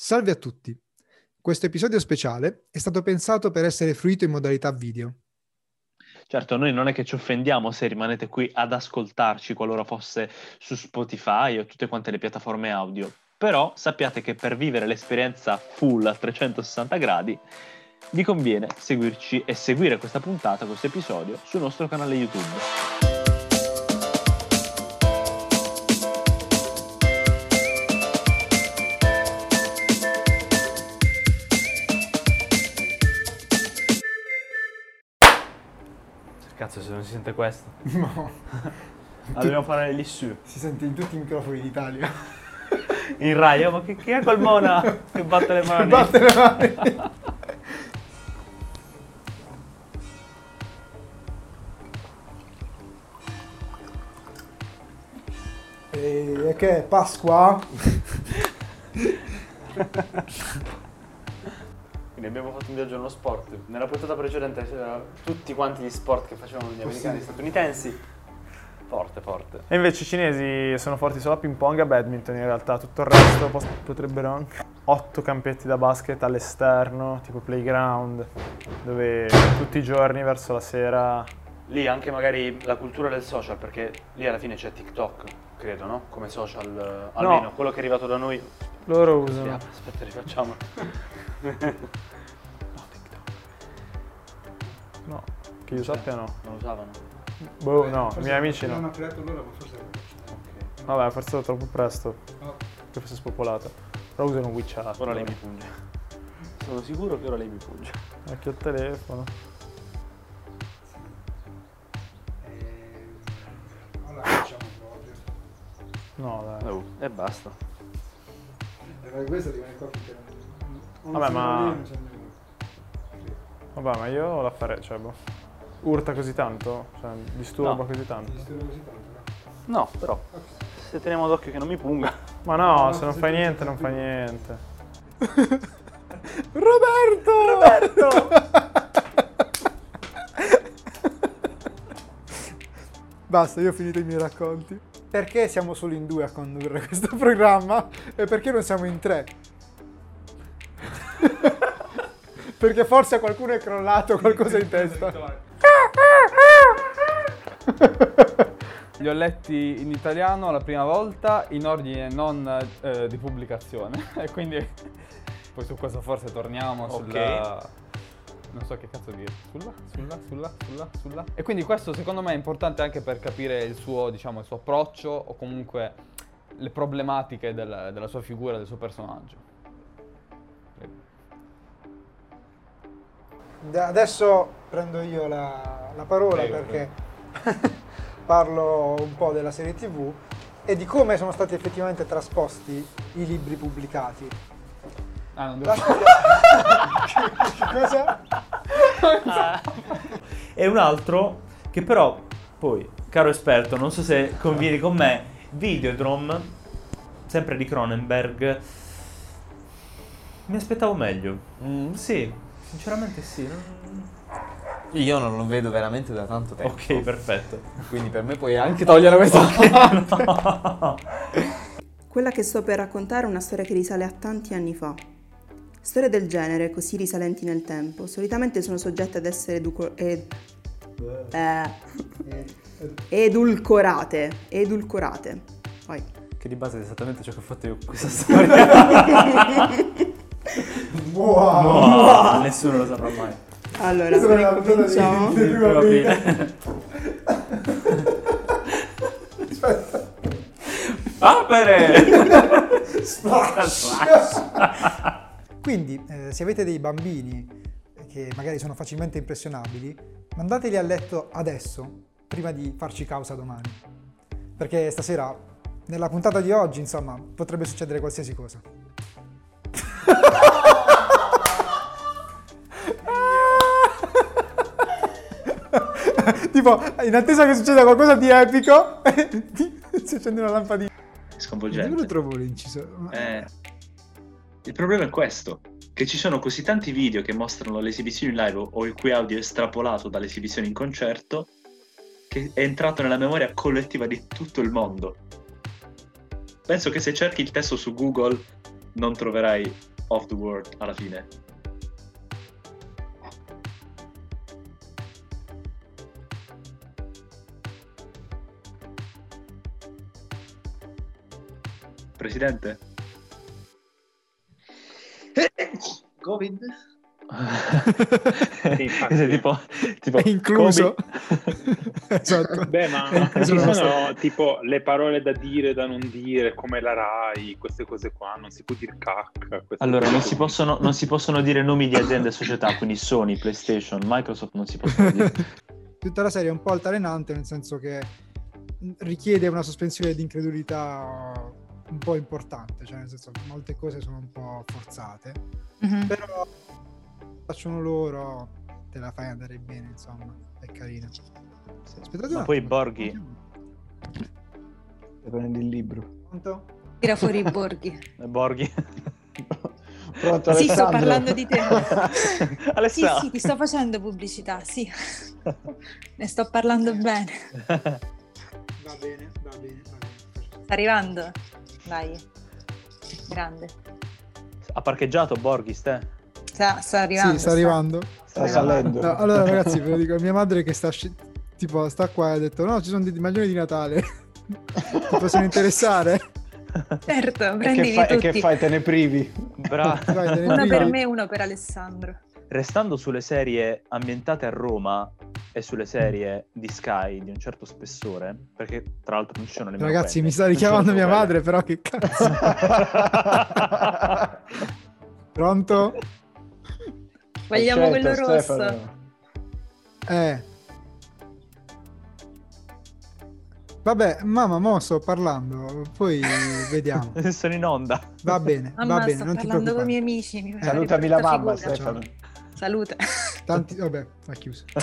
Salve a tutti. Questo episodio speciale è stato pensato per essere fruito in modalità video. Certo, noi non è che ci offendiamo se rimanete qui ad ascoltarci qualora fosse su Spotify o tutte quante le piattaforme audio, però sappiate che per vivere l'esperienza full a 360 gradi vi conviene seguirci e seguire questa puntata, questo episodio sul nostro canale YouTube. Cazzo, se non si sente questo. No. La dobbiamo fare lì su. Si sente in tutti i microfoni d'Italia. In Rai, ma che, chi è quel mona che batte le mani? Batte le mani. E che è Pasqua? Quindi abbiamo fatto un viaggio nello sport. Nella puntata precedente c'erano tutti quanti gli sport che facevano gli americani e gli statunitensi. Forte, forte. E invece i cinesi sono forti solo a ping pong e a badminton in realtà, tutto il resto potrebbero anche. Otto campetti da basket all'esterno, tipo playground, dove tutti i giorni verso la sera... Lì anche magari la cultura del social, perché lì alla fine c'è TikTok, credo, no? Come social, eh, almeno quello che è arrivato da noi. Loro usano... aspetta, rifacciamo. che io sappia no. Non usavano. Boh, no, i miei amici Non no. ho creato loro, ma forse... Vabbè, forse è troppo presto, Oh. che fosse spopolato. Però usano WeChat. Ora lei mi punge. Sono sicuro che ora lei mi punge. Anche al telefono. Allora facciamo proprio. No, dai. Oh, e basta. E questo rimane qua finché non... Vabbè, ma- non. Vabbè, ma io la farei, cioè, boh. Urta così tanto? Cioè, disturba No. così tanto? Ti disturbo così tanto, no? No, però, se teniamo d'occhio che non mi punga. Ma no, No, se non se fai niente, non tu- fa niente. Roberto! Basta, io ho finito i miei racconti. Perché siamo solo in due a condurre questo programma e perché non siamo in tre? perché forse a qualcuno è crollato qualcosa in testa. Li ho letti in italiano la prima volta in ordine non eh, di pubblicazione. E quindi poi su questo forse torniamo Ok. sulla non so che cazzo dire. Sulla sulla sulla sulla sulla. E quindi questo secondo me è importante anche per capire il suo diciamo il suo approccio o comunque le problematiche del- della sua figura del suo personaggio. Da- Adesso prendo io la, la parola Prego, perché parlo un po' della serie TV e di come sono stati effettivamente trasposti i libri pubblicati. ah non La devo storia... Cosa? E un altro che però, poi, caro esperto, non so se convieni con me, Videodrome, sempre di Cronenberg, mi aspettavo meglio. Mm, sì, sinceramente sì. non- Io non lo vedo veramente da tanto tempo. Ok, perfetto. Quindi per me puoi anche togliere questa Quella che sto per raccontare è una storia che risale a tanti anni fa. Storie del genere, così risalenti nel tempo, solitamente sono soggette ad essere educo- ed- eh, edulcorate. Edulcorate. Poi. Che di base è esattamente ciò che ho fatto io con questa storia. Wow! No, nessuno lo saprà mai. Allora, di- ricominciamo. di primo Prima aprile. Apere! Quindi, eh, se avete dei bambini che magari sono facilmente impressionabili, mandateli a letto adesso, prima di farci causa domani. Perché stasera, nella puntata di oggi, insomma, potrebbe succedere qualsiasi cosa. tipo, in attesa che succeda qualcosa di epico, si accende una lampadina. sconvolgente. Dove lo trovo l'inciso? Eh, il problema è questo, che ci sono così tanti video che mostrano le esibizioni live o il cui audio è estrapolato dalle esibizioni in concerto, che è entrato nella memoria collettiva di tutto il mondo. Penso che se cerchi il testo su Google non troverai Off the World alla fine. Presidente? Covid? Sì, infatti. tipo, tipo È incluso. Esatto. Beh, ma ci sono tipo le parole da dire, da non dire, come la RAI, queste cose qua, non si può dire cacca. Allora, non si, possono, non si possono dire nomi di aziende e società, quindi Sony, PlayStation, Microsoft non si possono dire. Tutta la serie è un po' altalenante, nel senso che richiede una sospensione di incredulità un po' importante, cioè nel senso molte cose sono un po' forzate, Mhm. però facciano loro, te la fai andare bene, insomma, è carina. Aspettate Ma poi. Borghi, Prendi il libro. Pronto? Tira fuori i borghi. eh, Borghi. Pronto, Sì, sto parlando di te. Sì, sì, ti sto facendo pubblicità, sì. Ne sto parlando bene. Va bene, va bene, va bene. Sta arrivando? Dai. Grande. Ha parcheggiato Borghi, ste? Sta, sta arrivando. Sì, sta arrivando. Sta salendo. No, allora ragazzi, ve lo dico, mia madre che sta, sci- tipo, sta qua e ha detto no, ci sono dei maglioni di Natale. Ti possono interessare? Certo, E che, prendili fai, e che fai? Te ne privi? Bra- Vai, te ne Uno privi. per me e uno per Alessandro. Restando sulle serie ambientate a Roma e sulle serie di Sky di un certo spessore, perché tra l'altro non ci sono nemmeno Ragazzi, quelle, mi sta richiamando mia quelle. madre, però che cazzo. Pronto? Vogliamo quello rosso. Stefano. Eh. Vabbè, mamma, mo sto parlando, poi vediamo. Sono in onda. Va bene, va Mamma, bene, sto non ti parlando con i preoccupare. miei amici. Mi fa Salutami la mamma, figura. Stefano. Salute. Tanti, vabbè, ha chiuso.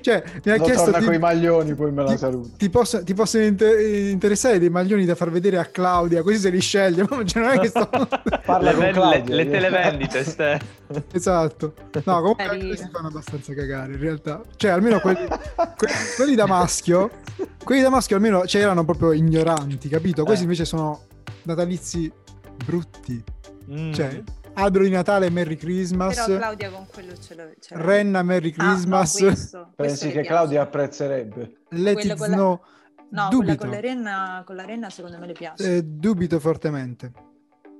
Cioè, mi ha Non chiesto torna di- con i maglioni, poi me la ti, saluti. ti, posso- ti possono inter- interessare dei maglioni da far vedere a Claudia, così se li sceglie. Ma cioè, non è che sto... Parla Le, con Claudia. le- le televendite, ste. esatto. No, comunque anche questi fanno abbastanza cagare in realtà. Cioè, almeno quelli, que- quelli da maschio, quelli da maschio almeno cioè, erano proprio ignoranti, capito? Questi Eh. invece sono natalizi brutti. Mm. Cioè, albero di Natale, Merry Christmas. Però Claudia con quello ce l'ho. ce l'ho. Renna, Merry Ah, no, Christmas. questo- questo Pensi mi che piace. Claudia apprezzerebbe? Let it con la- snow. No, quella Dubito. con la renna, con la renna secondo me le piace. Eh, dubito fortemente.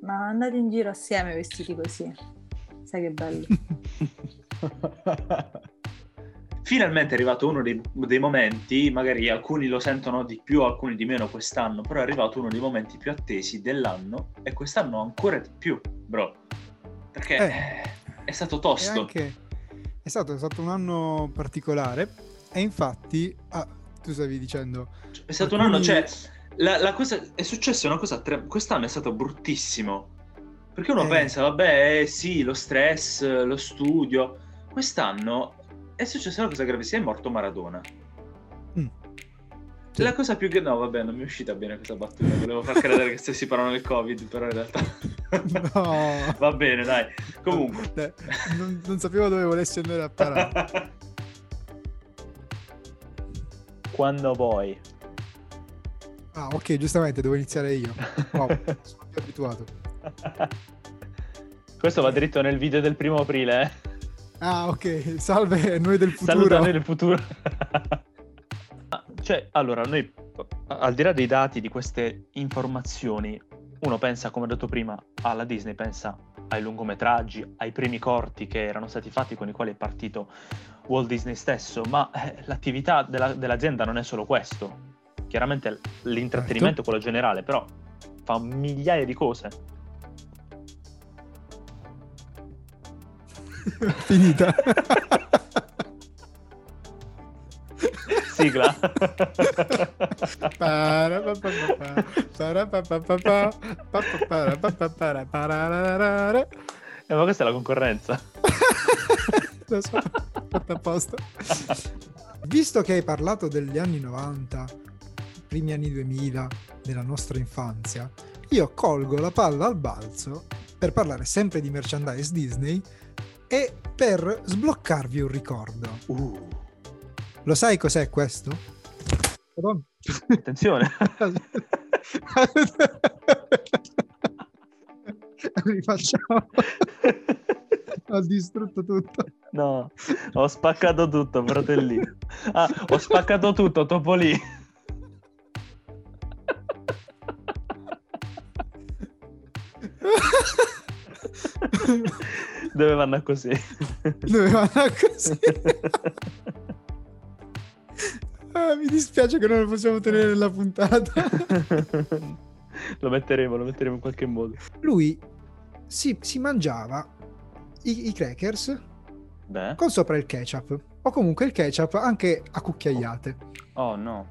Ma andate in giro assieme vestiti così. Sai che bello. Finalmente è arrivato uno dei, dei momenti, magari alcuni lo sentono di più, alcuni di meno quest'anno, però è arrivato uno dei momenti più attesi dell'anno e quest'anno ancora di più, bro. Perché Eh. è stato tosto. anche è stato, è stato un anno particolare e infatti ah, tu stavi dicendo È stato un alcuni- anno, cioè, la, la cosa è successa una cosa, tre- quest'anno è stato bruttissimo. Perché uno Eh. pensa, vabbè, eh, sì, lo stress, lo studio. Quest'anno è successa una cosa gravissima, è morto Maradona. Mm. Sì. La cosa più che... No, vabbè, non mi è uscita bene questa battuta. Volevo far credere che stessi parlando del Covid, però in realtà... No. Va bene, dai. Comunque... Dai, non, non sapevo dove volessi andare a parare Quando vuoi. ah ok giustamente devo iniziare io wow, sono più abituato Questo va dritto nel video del primo aprile, eh. ah ok salve noi del futuro Saluta noi del futuro. cioè, allora, noi al di là dei dati, di queste informazioni, uno pensa, come ho detto prima, alla Disney, pensa ai lungometraggi, ai primi corti che erano stati fatti con i quali è partito Walt Disney stesso, ma eh, l'attività della- dell'azienda non è solo questo. Chiaramente l'intrattenimento è quello generale, però fa migliaia di cose. finita Sigla. Eh, ma questa è la concorrenza. Lo so, fatto apposta. Visto che hai parlato degli anni 90, primi anni 2000, della nostra infanzia, io colgo la palla al balzo per parlare sempre di merchandise Disney e per sbloccarvi un ricordo. Uh, Lo sai cos'è questo? Madonna. attenzione. Rifacciamo. Ho distrutto tutto. No, ho spaccato tutto, fratellino. Ah, ho spaccato tutto, Topolino. Dove vanno così? Doveva andare così. Ah, mi dispiace che non lo possiamo tenere nella puntata. lo metteremo, lo metteremo in qualche modo. Lui si, si mangiava i, i crackers Beh. con sopra il ketchup. O comunque il ketchup anche a cucchiaiate. Oh no.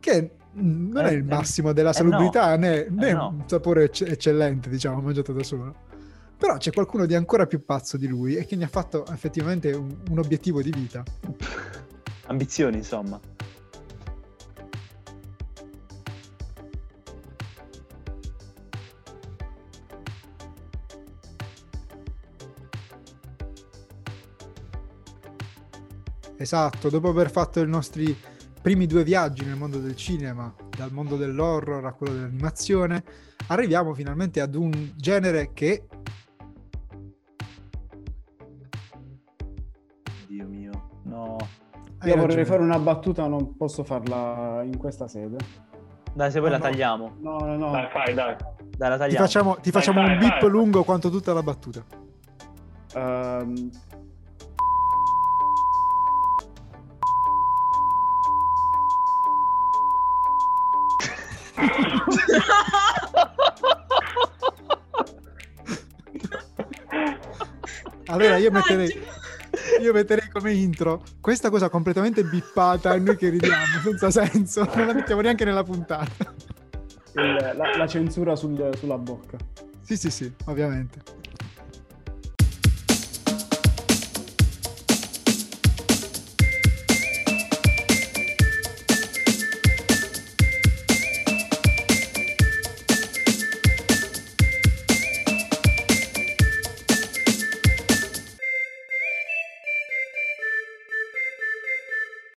Che mm, non Eh, è il eh, massimo della eh, salubrità, né, né no. un sapore ecce- eccellente, diciamo, mangiato da solo. Però c'è qualcuno di ancora più pazzo di lui e che ne ha fatto effettivamente un, un obiettivo di vita. Ambizioni, insomma. Esatto, dopo aver fatto i nostri primi due viaggi nel mondo del cinema, dal mondo dell'horror a quello dell'animazione, arriviamo finalmente ad un genere che Dio mio. No. hai Io vorrei ragione. fare una battuta, non posso farla in questa sede. Dai, se vuoi No, la no. tagliamo. No, no, no. Dai, fai, dai. Dai, la Ti tagliamo. facciamo, ti facciamo Vai, un vai, bip vai. lungo quanto tutta la battuta. Ehm, Allora io metterei, io metterei come intro questa cosa completamente bippata e noi che ridiamo senza senso, non la mettiamo neanche nella puntata. il- la, la censura sul- sulla bocca. Sì, sì, sì, ovviamente.